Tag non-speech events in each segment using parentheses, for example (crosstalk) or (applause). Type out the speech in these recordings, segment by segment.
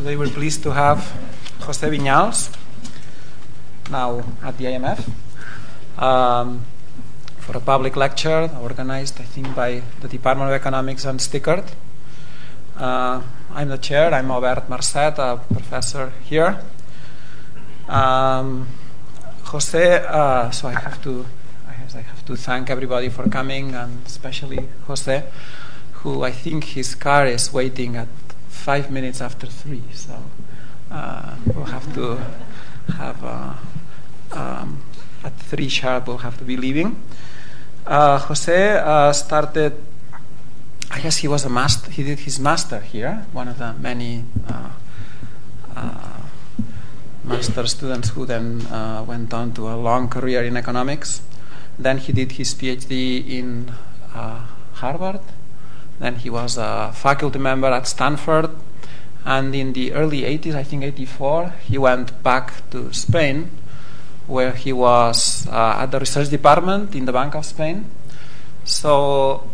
Today we're pleased to have Jose Viñals, now at the IMF, um, for a public lecture organized, I think, by the Department of Economics and STICERD. Uh, I'm the chair, I'm Albert Marcet, a professor here. Um, Jose, uh, so I have to, I have to thank everybody for coming, and especially Jose, who I think his car is waiting at five minutes after three. So uh, we'll have to have uh, um, at three sharp. We'll have to be leaving. Uh, Jose uh, started. I guess he was a master. He did his master here. One of the many uh, uh, master students who then went on to a long career in economics. Then he did his PhD in Harvard then he was a faculty member at Stanford. And in the early 80s, I think 84, he went back to Spain, where he was uh, at the research department in the Bank of Spain. So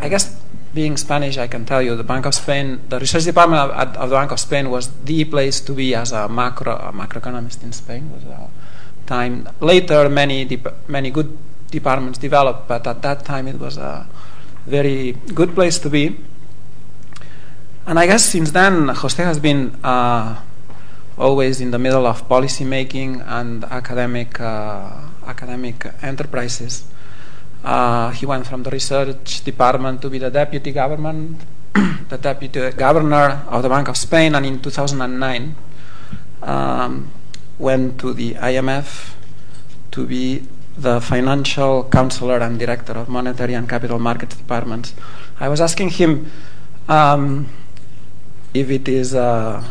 I guess being Spanish, I can tell you the Bank of Spain, the research department of, of the Bank of Spain was the place to be as a macro a macroeconomist in Spain. Was a time later many many good departments developed, but at that time it was a very good place to be. And I guess since then, Jose has been uh, always in the middle of policy making and academic uh, academic enterprises. Uh, he went from the research department to be the deputy government, (clears throat) the deputy governor of the Bank of Spain, and in 2009 um, went to the IMF to be the financial counselor and director of monetary and capital markets departments. I was asking him um, if it is uh,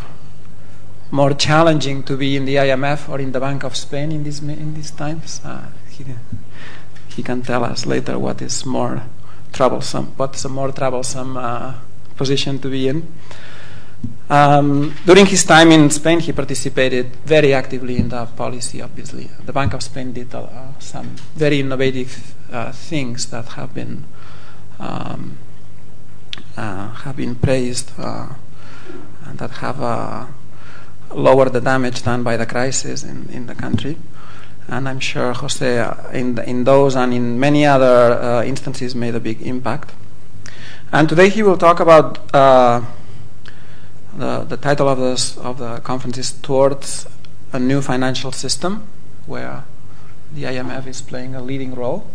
more challenging to be in the IMF or in the Bank of Spain in these in these times. Uh, he, he can tell us later what is more troublesome, what is a more troublesome uh, position to be in. Um, during his time in Spain, he participated very actively in the policy, obviously. The Bank of Spain did uh, some very innovative uh, things that have been um, uh, have been praised uh, and that have uh, lowered the damage done by the crisis in, in the country. And I'm sure Jose, uh, in, in those and in many other instances, made a big impact. And today he will talk about the, the title of, this, of the conference is Towards a New Financial System, where the IMF is playing a leading role.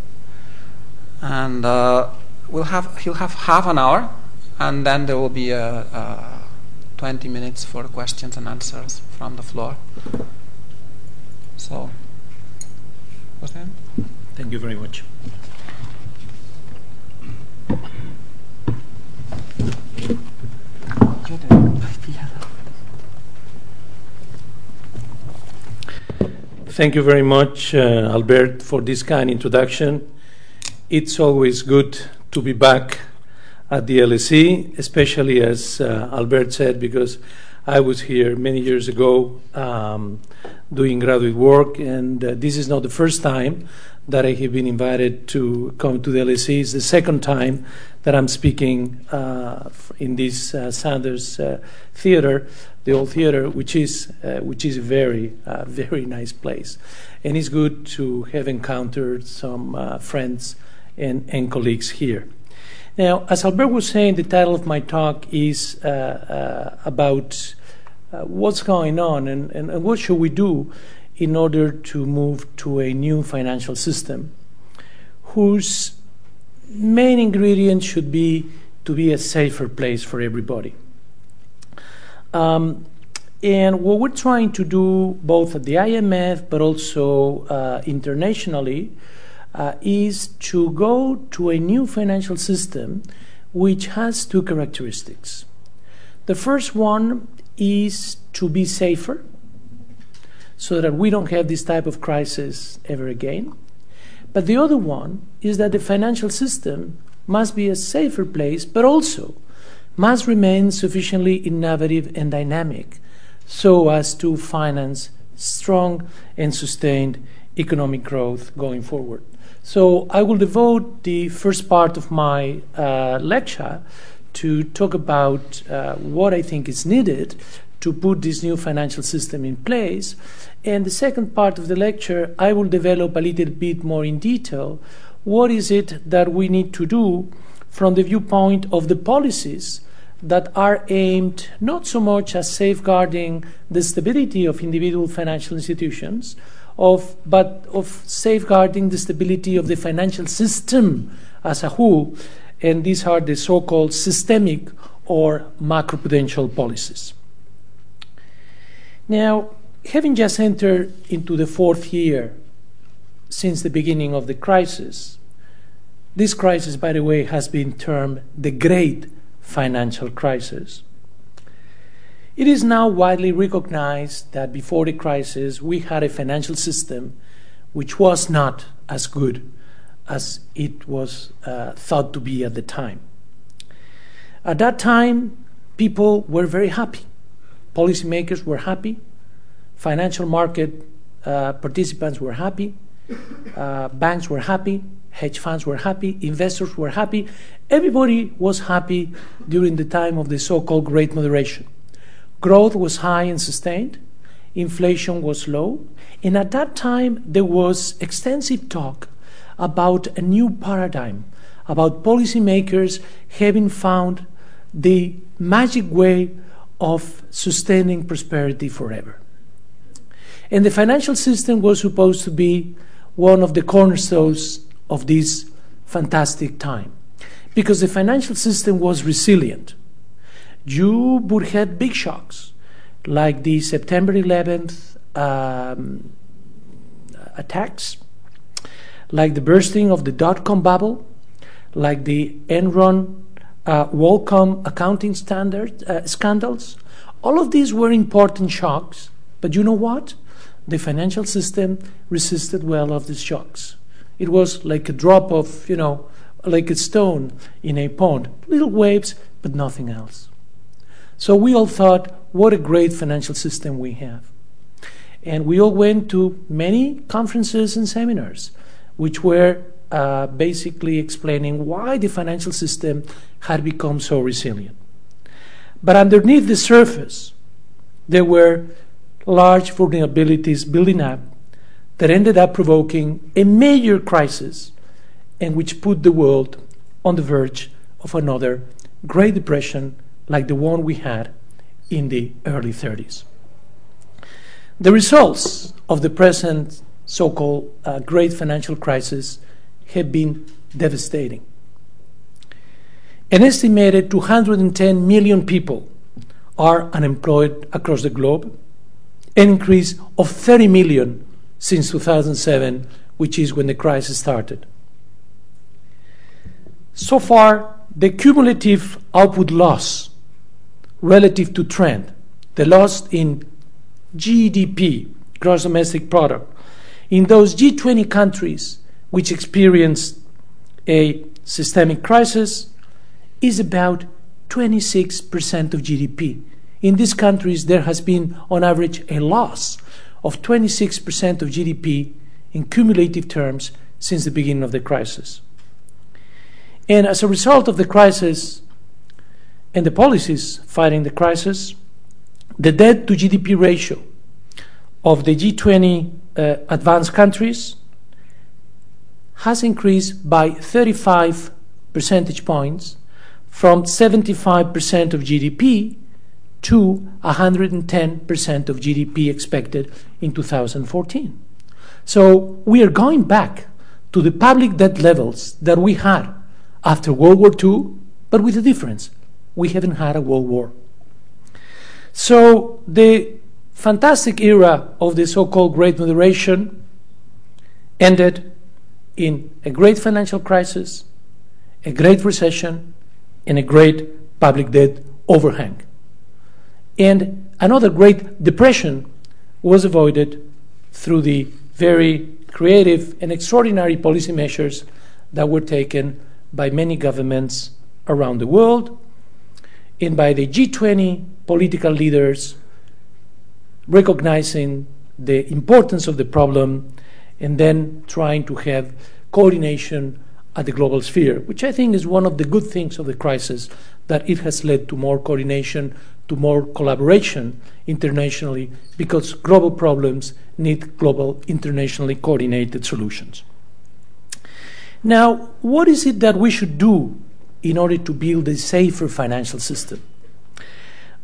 And uh, we'll have, he'll have half an hour, and then there will be a, a 20 minutes for questions and answers from the floor. So, what's that? Thank you very much. Thank you very much, uh, Albert, for this kind introduction. It's always good to be back at the LSE, especially as uh, Albert said, because I was here many years ago um, doing graduate work, and uh, this is not the first time that I have been invited to come to the LSE. It's the second time that I'm speaking uh, in this uh, Sanders uh, Theater, the old theater, which is uh, which is a very uh, very nice place, and it's good to have encountered some uh, friends and, and colleagues here. Now, as Albert was saying, the title of my talk is about what's going on and, and, and what should we do in order to move to a new financial system whose main ingredient should be to be a safer place for everybody. Um, and what we're trying to do, both at the IMF but also uh, internationally, uh, is to go to a new financial system which has two characteristics. The first one is to be safer so that we don't have this type of crisis ever again. But the other one is that the financial system must be a safer place, but also must remain sufficiently innovative and dynamic so as to finance strong and sustained economic growth going forward. So I will devote the first part of my uh, lecture to talk about uh, what I think is needed to put this new financial system in place. And the second part of the lecture, I will develop a little bit more in detail what is it that we need to do from the viewpoint of the policies that are aimed not so much as safeguarding the stability of individual financial institutions, of, but of safeguarding the stability of the financial system as a whole, and these are the so called systemic or macroprudential policies. Now, having just entered into the fourth year since the beginning of the crisis, this crisis, by the way, has been termed the Great Financial Crisis. It is now widely recognized that before the crisis, we had a financial system which was not as good as it was uh, thought to be at the time. At that time, people were very happy. Policymakers were happy. Financial market uh, participants were happy. Uh, banks were happy. Hedge funds were happy. Investors were happy. Everybody was happy during the time of the so called Great Moderation. Growth was high and sustained. Inflation was low. And at that time, there was extensive talk about a new paradigm, about policymakers having found the magic way of sustaining prosperity forever. And the financial system was supposed to be one of the cornerstones of this fantastic time because the financial system was resilient. You would have big shocks like the September 11th um, attacks, like the bursting of the dot com bubble, like the Enron uh, WorldCom accounting standard uh, scandals. All of these were important shocks, but you know what? The financial system resisted well of these shocks. It was like a drop of, you know, like a stone in a pond, little waves, but nothing else. So we all thought, what a great financial system we have. And we all went to many conferences and seminars, which were uh, basically explaining why the financial system had become so resilient. But underneath the surface, there were large vulnerabilities building up that ended up provoking a major crisis and which put the world on the verge of another Great Depression like the one we had in the early 30s. The results of the present so called uh, great financial crisis have been devastating. An estimated 210 million people are unemployed across the globe, increase of 30 million since 2007, which is when the crisis started. So far, the cumulative output loss relative to trend, the loss in GDP, gross domestic product, in those G20 countries which experienced a systemic crisis is about 26% of GDP. In these countries, there has been, on average, a loss of 26% of GDP in cumulative terms since the beginning of the crisis. And as a result of the crisis and the policies fighting the crisis, the debt to GDP ratio of the G20 uh, advanced countries has increased by 35 percentage points from 75% of GDP to 110% of GDP expected in 2014. So we are going back to the public debt levels that we had after World War II, but with a difference. We haven't had a world war. So the fantastic era of the so called Great Moderation ended in a great financial crisis, a great recession, and a great public debt overhang. And another great depression was avoided through the very creative and extraordinary policy measures that were taken by many governments around the world and by the G20 political leaders recognizing the importance of the problem and then trying to have coordination at the global sphere, which I think is one of the good things of the crisis, that it has led to more coordination to more collaboration internationally because global problems need global, internationally coordinated solutions. Now, what is it that we should do in order to build a safer financial system?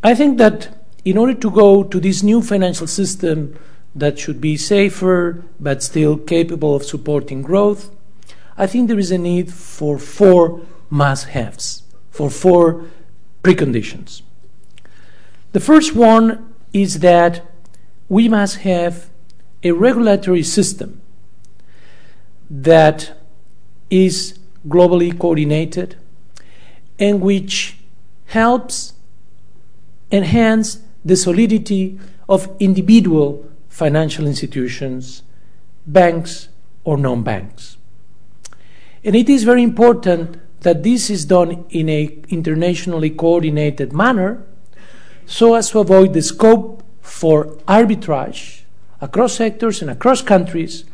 I think that in order to go to this new financial system that should be safer but still capable of supporting growth, I think there is a need for four must haves, for four preconditions. The first one is that we must have a regulatory system that is globally coordinated and which helps enhance the solidity of individual financial institutions, banks or non banks. And it is very important that this is done in an internationally coordinated manner so as to avoid the scope for arbitrage across sectors and across countries,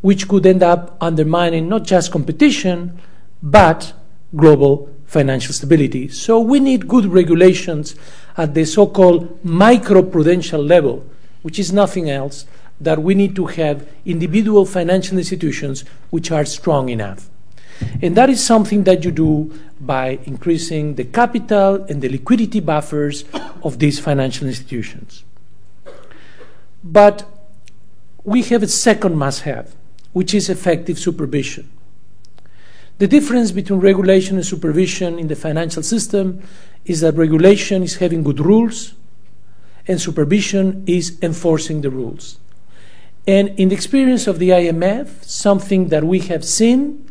which could end up undermining not just competition, but global financial stability. So we need good regulations at the so called microprudential level, which is nothing else that we need to have individual financial institutions which are strong enough. And that is something that you do by increasing the capital and the liquidity buffers of these financial institutions. But we have a second must have, which is effective supervision. The difference between regulation and supervision in the financial system is that regulation is having good rules and supervision is enforcing the rules. And in the experience of the IMF, something that we have seen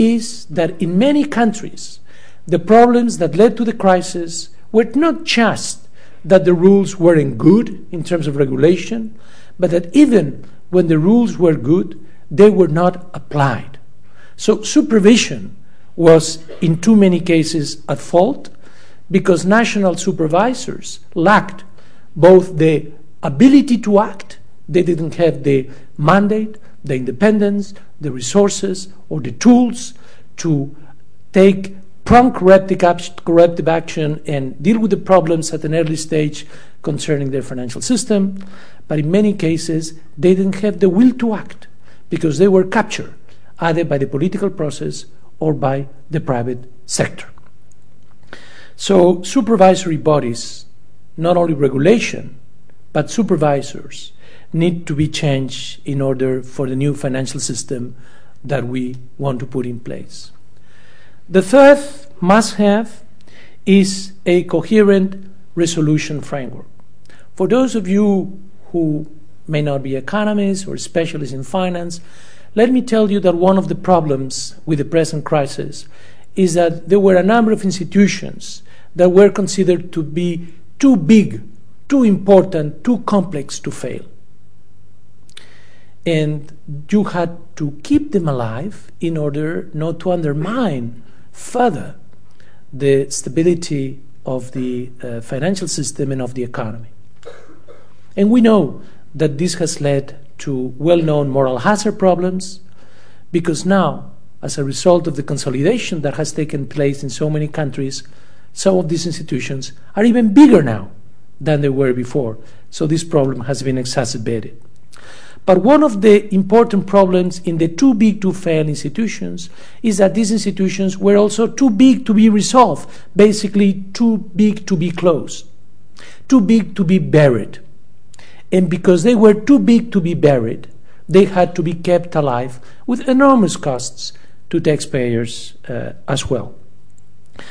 is that in many countries, the problems that led to the crisis were not just that the rules weren't good in terms of regulation, but that even when the rules were good, they were not applied. So supervision was in too many cases at fault because national supervisors lacked both the ability to act, they didn't have the mandate, the independence, the resources, or the tools to take prompt corrective action and deal with the problems at an early stage concerning their financial system. But in many cases, they didn't have the will to act because they were captured either by the political process or by the private sector. So, supervisory bodies, not only regulation, but supervisors, need to be changed in order for the new financial system that we want to put in place. The third must have is a coherent resolution framework. For those of you who may not be economists or specialists in finance, let me tell you that one of the problems with the present crisis is that there were a number of institutions that were considered to be too big, too important, too complex to fail. And you had to keep them alive in order not to undermine further the stability of the uh, financial system and of the economy. And we know that this has led to well known moral hazard problems because now, as a result of the consolidation that has taken place in so many countries, some of these institutions are even bigger now than they were before. So this problem has been exacerbated. But one of the important problems in the too big to fail institutions is that these institutions were also too big to be resolved, basically, too big to be closed, too big to be buried. And because they were too big to be buried, they had to be kept alive with enormous costs to taxpayers uh, as well.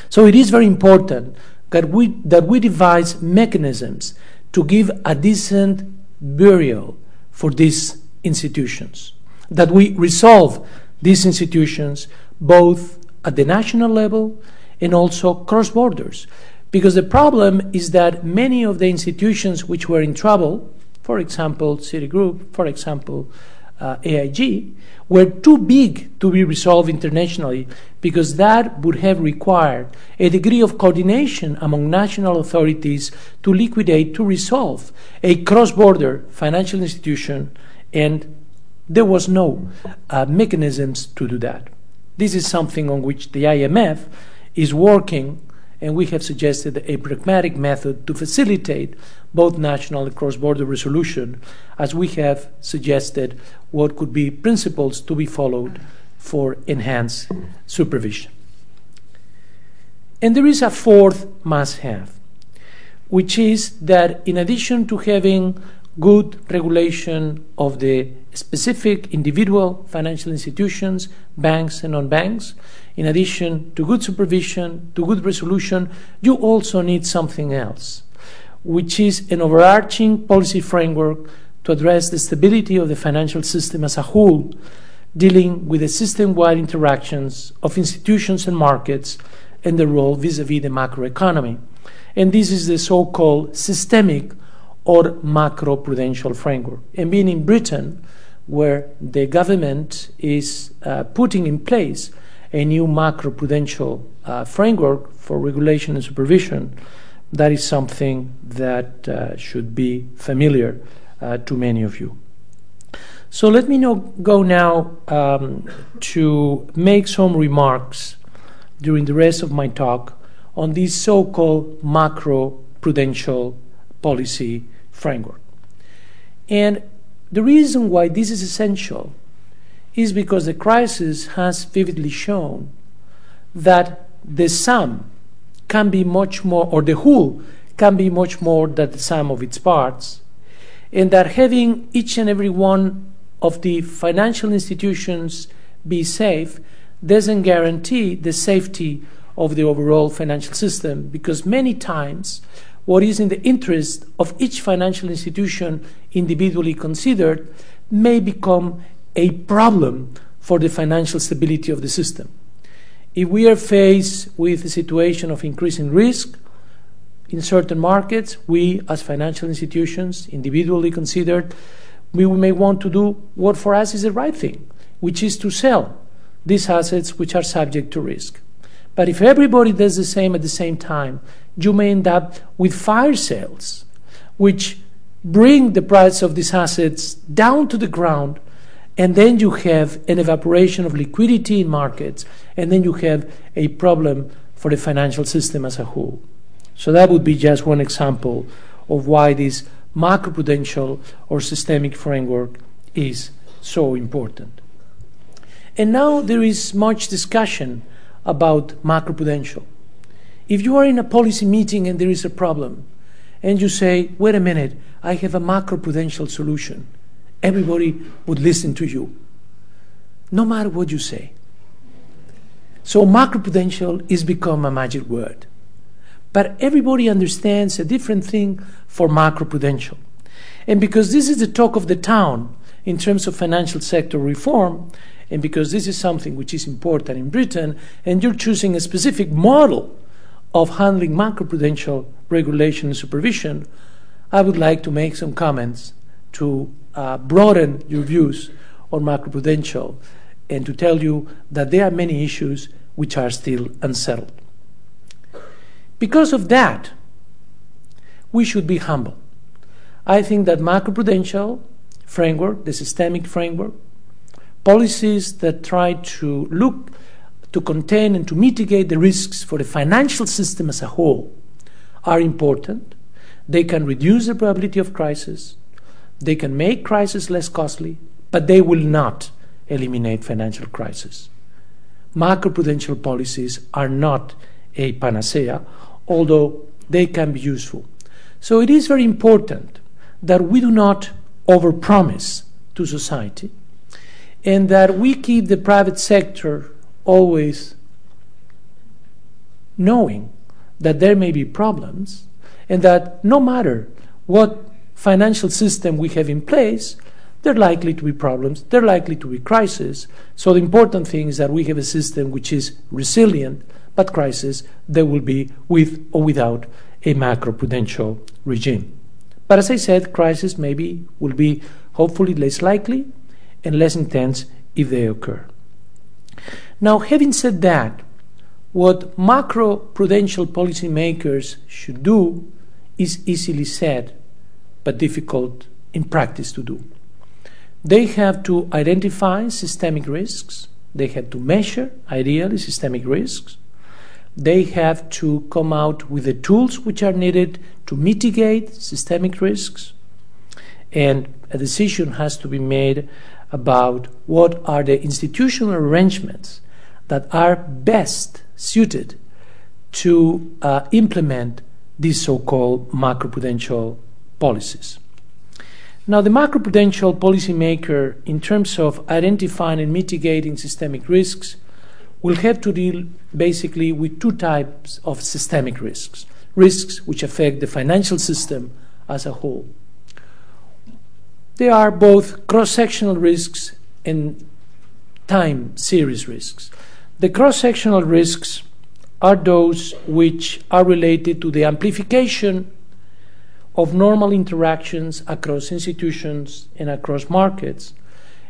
So it is very important that we, that we devise mechanisms to give a decent burial for these institutions, that we resolve these institutions both at the national level and also cross borders. Because the problem is that many of the institutions which were in trouble, for example, Citigroup, for example, AIG, were too big to be resolved internationally because that would have required a degree of coordination among national authorities to liquidate, to resolve a cross border financial institution, and there was no uh, mechanisms to do that. This is something on which the IMF is working and we have suggested a pragmatic method to facilitate both national and cross border resolution, as we have suggested what could be principles to be followed for enhanced supervision. And there is a fourth must have, which is that in addition to having good regulation of the specific individual financial institutions, banks and non banks, in addition to good supervision, to good resolution, you also need something else, which is an overarching policy framework to address the stability of the financial system as a whole, dealing with the system wide interactions of institutions and markets and the role vis a vis the macroeconomy. And this is the so called systemic or macro prudential framework. And being in Britain, where the government is uh, putting in place a new macro prudential uh, framework for regulation and supervision, that is something that uh, should be familiar uh, to many of you. So let me now go now um, to make some remarks during the rest of my talk on this so called macro prudential policy framework. And the reason why this is essential is because the crisis has vividly shown that the sum can be much more, or the whole can be much more than the sum of its parts, and that having each and every one of the financial institutions be safe doesn't guarantee the safety of the overall financial system because many times what is in the interest of each financial institution individually considered may become a problem for the financial stability of the system. If we are faced with a situation of increasing risk in certain markets, we as financial institutions, individually considered, we may want to do what for us is the right thing, which is to sell these assets which are subject to risk. But if everybody does the same at the same time, you may end up with fire sales, which bring the price of these assets down to the ground, and then you have an evaporation of liquidity in markets, and then you have a problem for the financial system as a whole. So that would be just one example of why this macroprudential or systemic framework is so important. And now there is much discussion about macroprudential. If you are in a policy meeting and there is a problem, and you say, wait a minute, I have a macroprudential solution, everybody would listen to you, no matter what you say. So macroprudential is become a magic word. But everybody understands a different thing for macroprudential. And because this is the talk of the town in terms of financial sector reform, and because this is something which is important in Britain, and you're choosing a specific model of handling macroprudential regulation and supervision, I would like to make some comments to uh, broaden your views on macroprudential and to tell you that there are many issues which are still unsettled. Because of that, we should be humble. I think that macroprudential framework, the systemic framework, policies that try to look to contain and to mitigate the risks for the financial system as a whole are important. They can reduce the probability of crisis. They can make crisis less costly, but they will not eliminate financial crisis. Macroprudential policies are not a panacea, although they can be useful. So it is very important that we do not overpromise to society and that we keep the private sector always knowing that there may be problems and that no matter what financial system we have in place, there are likely to be problems, there are likely to be crises. So the important thing is that we have a system which is resilient, but crisis there will be with or without a macroprudential regime. But as I said, crisis maybe will be hopefully less likely and less intense if they occur. Now, having said that, what macro prudential policymakers should do is easily said, but difficult in practice to do. They have to identify systemic risks, they have to measure, ideally, systemic risks. They have to come out with the tools which are needed to mitigate systemic risks, and a decision has to be made about what are the institutional arrangements that are best suited to uh, implement these so called macroprudential policies. Now, the macroprudential policymaker, in terms of identifying and mitigating systemic risks, will have to deal basically with two types of systemic risks risks which affect the financial system as a whole. They are both cross sectional risks and time series risks. The cross sectional risks are those which are related to the amplification of normal interactions across institutions and across markets,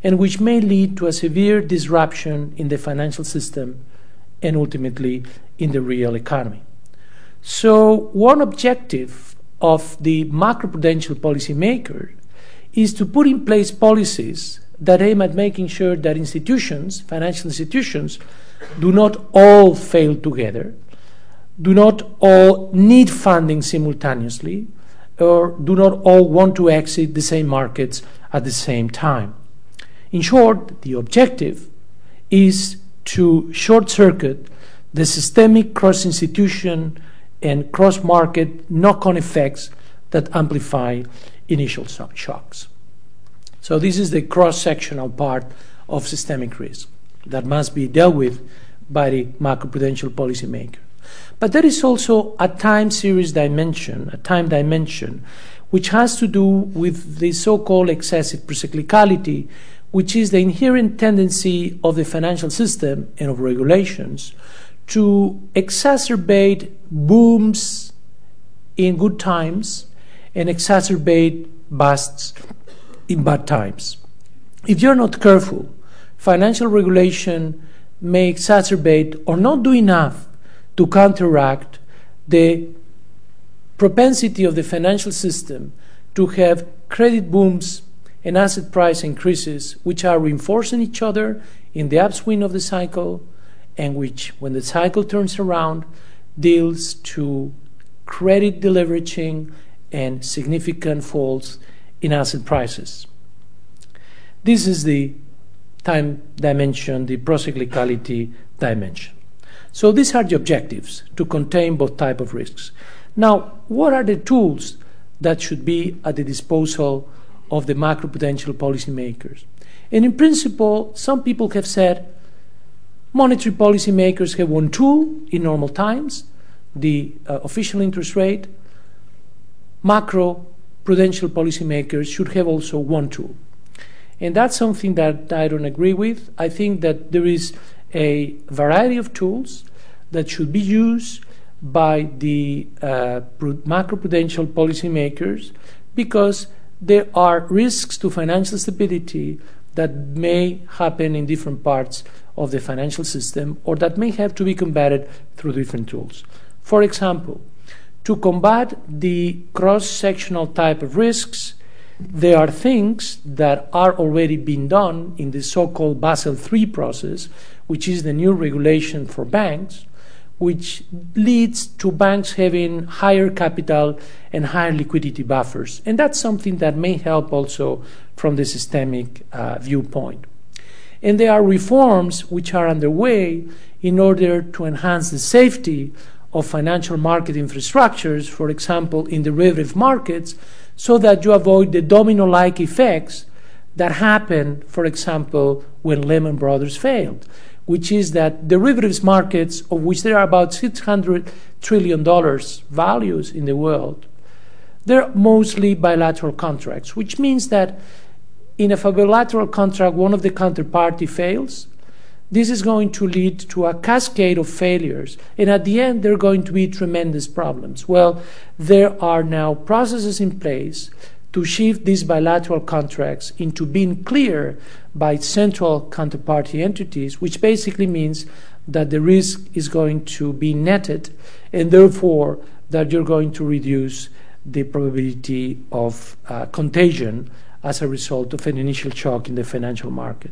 and which may lead to a severe disruption in the financial system and ultimately in the real economy. So, one objective of the macroprudential policymaker is to put in place policies that aim at making sure that institutions, financial institutions, do not all fail together, do not all need funding simultaneously, or do not all want to exit the same markets at the same time. In short, the objective is to short circuit the systemic cross institution and cross market knock on effects that amplify initial shocks. So, this is the cross sectional part of systemic risk that must be dealt with by the macroprudential policymaker. But there is also a time series dimension, a time dimension, which has to do with the so called excessive procyclicality, which is the inherent tendency of the financial system and of regulations to exacerbate booms in good times and exacerbate busts in bad times. If you're not careful, financial regulation may exacerbate or not do enough to counteract the propensity of the financial system to have credit booms and asset price increases, which are reinforcing each other in the upswing of the cycle, and which, when the cycle turns around, deals to credit deleveraging and significant falls in asset prices. This is the time dimension, the procyclicality dimension. So these are the objectives to contain both type of risks. Now, what are the tools that should be at the disposal of the macroprudential policymakers? And in principle, some people have said monetary policymakers have one tool in normal times, the uh, official interest rate. Macro prudential policymakers should have also one tool. And that's something that I don't agree with. I think that there is a variety of tools that should be used by the uh, macroprudential policymakers because there are risks to financial stability that may happen in different parts of the financial system or that may have to be combated through different tools. For example, to combat the cross sectional type of risks, there are things that are already being done in the so called Basel III process, which is the new regulation for banks, which leads to banks having higher capital and higher liquidity buffers. And that's something that may help also from the systemic uh, viewpoint. And there are reforms which are underway in order to enhance the safety of financial market infrastructures, for example, in derivative markets, so that you avoid the domino like effects that happened, for example, when Lehman Brothers failed, which is that derivatives markets, of which there are about $600 trillion values in the world, they're mostly bilateral contracts, which means that in a bilateral contract, one of the counterparty fails, this is going to lead to a cascade of failures. And at the end, there are going to be tremendous problems. Well, there are now processes in place to shift these bilateral contracts into being clear by central counterparty entities, which basically means that the risk is going to be netted and therefore that you're going to reduce the probability of uh, contagion as a result of an initial shock in the financial market.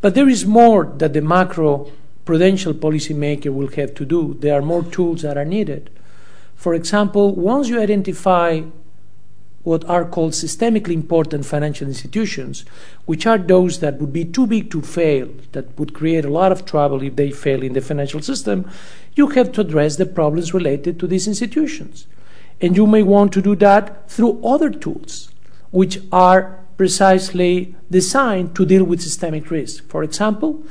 But there is more that the macro prudential policymaker will have to do. There are more tools that are needed. For example, once you identify what are called systemically important financial institutions, which are those that would be too big to fail, that would create a lot of trouble if they fail in the financial system, you have to address the problems related to these institutions. And you may want to do that through other tools, which are precisely designed to deal with systemic risk. For example,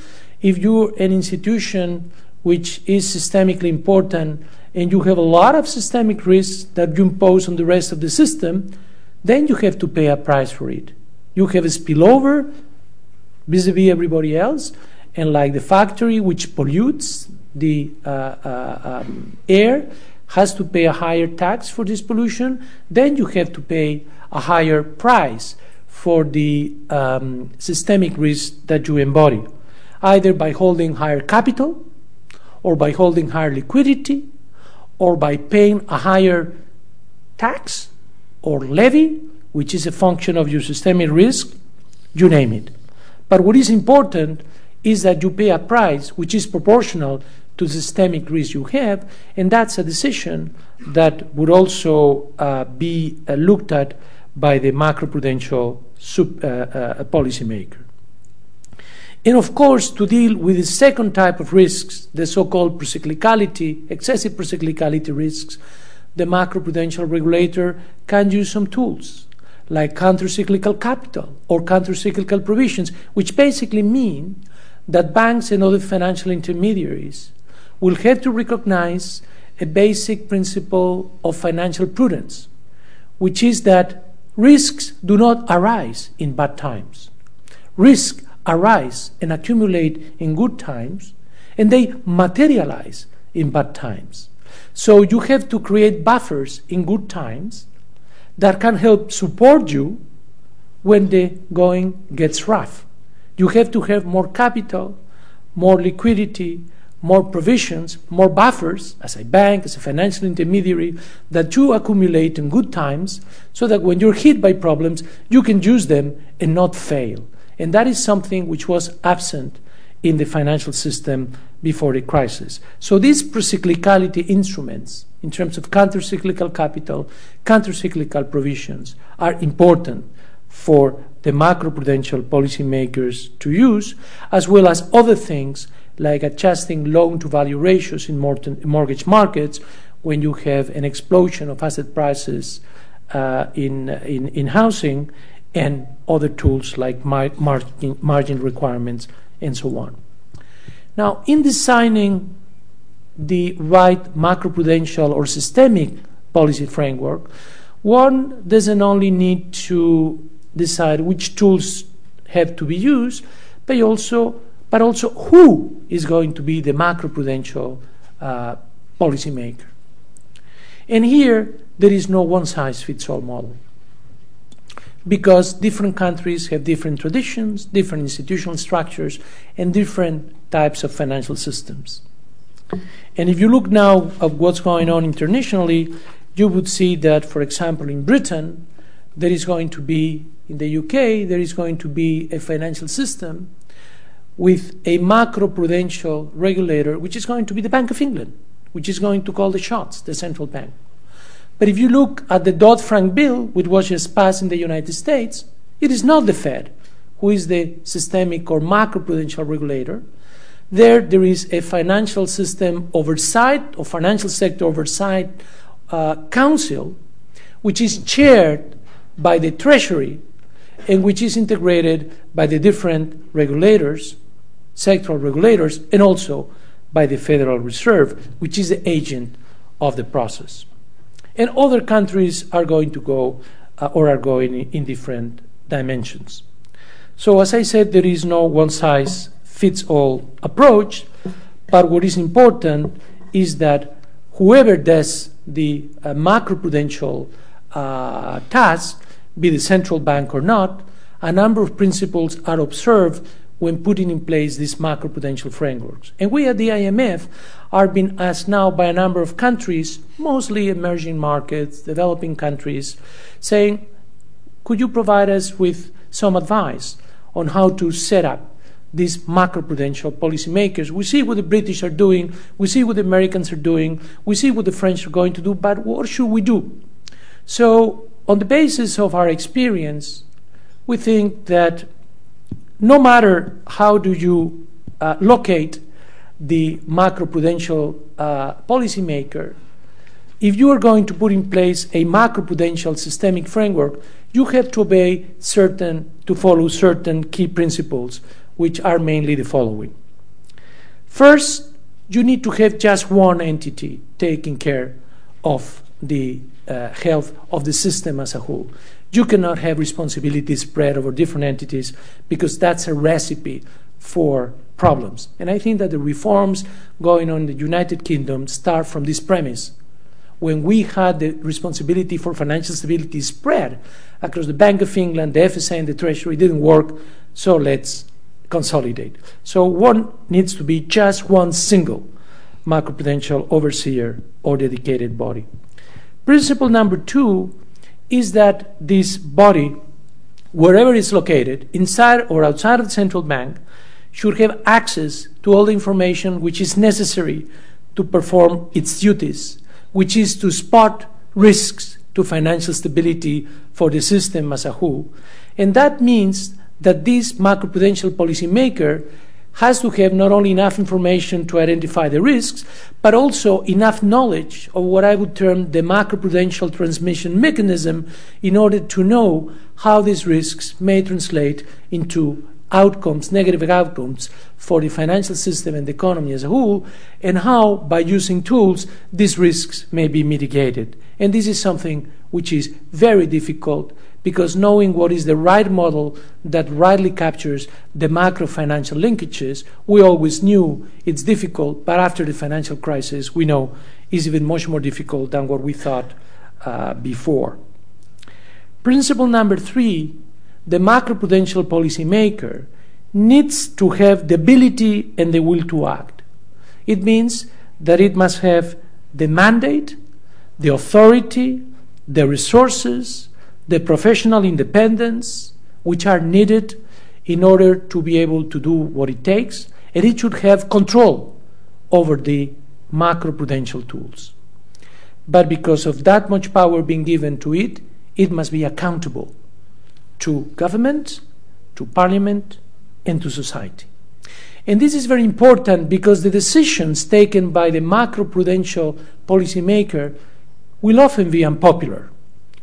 if you're an institution which is systemically important and you have a lot of systemic risks that you impose on the rest of the system, then you have to pay a price for it. You have a spillover vis a vis everybody else, and like the factory which pollutes the uh, uh, um, air has to pay a higher tax for this pollution, then you have to pay a higher price for the um, systemic risk that you embody, either by holding higher capital, or by holding higher liquidity, or by paying a higher tax or levy, which is a function of your systemic risk, you name it. But what is important is that you pay a price which is proportional to the systemic risk you have, and that's a decision that would also uh, be uh, looked at by the macroprudential Uh, uh, policymaker. And of course, to deal with the second type of risks, the so called procyclicality, excessive procyclicality risks, the macroprudential regulator can use some tools like countercyclical capital or countercyclical provisions, which basically mean that banks and other financial intermediaries will have to recognize a basic principle of financial prudence, which is that risks do not arise in bad times. Risks arise and accumulate in good times, and they materialize in bad times. So you have to create buffers in good times that can help support you when the going gets rough. You have to have more capital, more liquidity, more provisions, more buffers as a bank, as a financial intermediary that you accumulate in good times so that when you're hit by problems, you can use them and not fail. And that is something which was absent in the financial system before the crisis. So these procyclicality instruments, in terms of countercyclical capital, countercyclical provisions, are important for the macroprudential policymakers to use, as well as other things like adjusting loan to value ratios in mortgage markets when you have an explosion of asset prices uh, in, in, in housing and other tools like margin requirements and so on. Now, in designing the right macroprudential or systemic policy framework, one doesn't only need to decide which tools have to be used, but also, but also who is going to be the macroprudential uh, policymaker. And here, there is no one size fits all model because different countries have different traditions, different institutional structures, and different types of financial systems. And if you look now at what's going on internationally, you would see that, for example, in Britain, there is going to be, in the UK, there is going to be a financial system with a macro prudential regulator, which is going to be the Bank of England, which is going to call the shots, the central bank. But if you look at the Dodd Frank bill, which was just passed in the United States, it is not the Fed who is the systemic or macroprudential regulator. There, there is a financial system oversight or financial sector oversight uh, council, which is chaired by the Treasury and which is integrated by the different regulators, sectoral regulators, and also by the Federal Reserve, which is the agent of the process. And other countries are going to go uh, or are going in different dimensions. So, as I said, there is no one size fits all approach, but what is important is that whoever does the uh, macroprudential uh, task, be the central bank or not, a number of principles are observed when putting in place these macroprudential frameworks. And we at the IMF are being asked now by a number of countries, mostly emerging markets, developing countries, saying, could you provide us with some advice on how to set up these macroprudential policymakers. We see what the British are doing, we see what the Americans are doing, we see what the French are going to do, but what should we do? So, on the basis of our experience, we think that no matter how do you uh, locate the macroprudential uh, policymaker, if you are going to put in place a macroprudential systemic framework, you have to obey certain, to follow certain key principles, which are mainly the following. First, you need to have just one entity taking care of the uh, health of the system as a whole. You cannot have responsibility spread over different entities because that's a recipe for problems. And I think that the reforms going on in the United Kingdom start from this premise. When we had the responsibility for financial stability spread across the Bank of England, the FSA, and the Treasury, didn't work, so let's consolidate. So one needs to be just one single macroprudential overseer or dedicated body. Principle number two is that this body, wherever it's located, inside or outside of the central bank, should have access to all the information which is necessary to perform its duties, which is to spot risks to financial stability for the system as a whole. And that means that this macroprudential policymaker has to have not only enough information to identify the risks, but also enough knowledge of what I would term the macroprudential transmission mechanism in order to know how these risks may translate into outcomes, negative outcomes for the financial system and the economy as a whole, and how, by using tools, these risks may be mitigated. And this is something which is very difficult because knowing what is the right model that rightly captures the macro financial linkages, we always knew it's difficult, but after the financial crisis, we know is even much more difficult than what we thought uh, before. Principle number three the macroprudential policymaker needs to have the ability and the will to act. It means that it must have the mandate, the authority, the resources, the professional independence which are needed in order to be able to do what it takes, and it should have control over the macroprudential tools. But because of that much power being given to it, it must be accountable to government, to parliament, and to society. And this is very important because the decisions taken by the macroprudential policymaker will often be unpopular.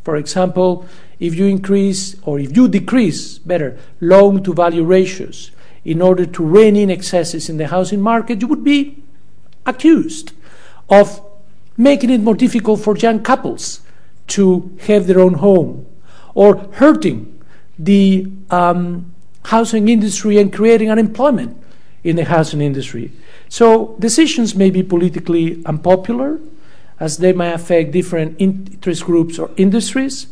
For example, if you increase or if you decrease, better, loan to value ratios in order to rein in excesses in the housing market, you would be accused of making it more difficult for young couples to have their own home or hurting the um, housing industry and creating unemployment in the housing industry. So decisions may be politically unpopular, as they may affect different interest groups or industries,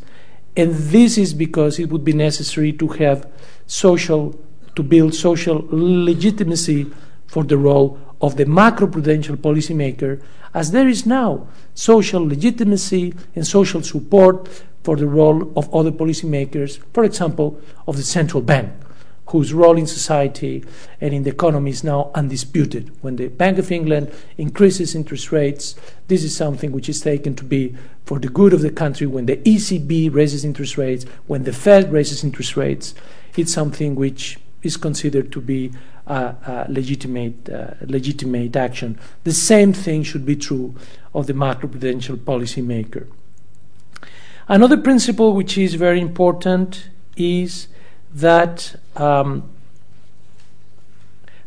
and this is because it would be necessary to have social, to build social legitimacy for the role of the macroprudential policymaker, as there is now social legitimacy and social support for the role of other policymakers, for example, of the central bank, whose role in society and in the economy is now undisputed. When the Bank of England increases interest rates, this is something which is taken to be for the good of the country. When the ECB raises interest rates, when the Fed raises interest rates, it's something which is considered to be a, a legitimate, uh, legitimate action. The same thing should be true of the macroprudential policymaker. Another principle which is very important is that um,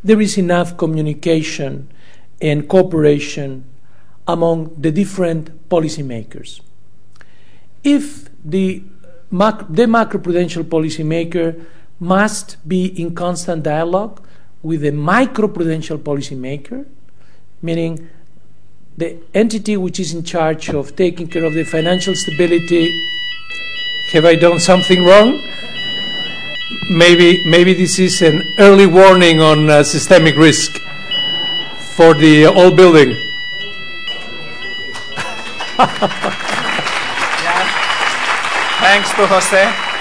there is enough communication and cooperation among the different policymakers. If the, mac- the macroprudential policymaker must be in constant dialogue with the microprudential policymaker, meaning the entity which is in charge of taking care of the financial stability. Have I done something wrong? Maybe, maybe this is an early warning on uh, systemic risk for the uh, old building. (laughs) Thanks to Jose.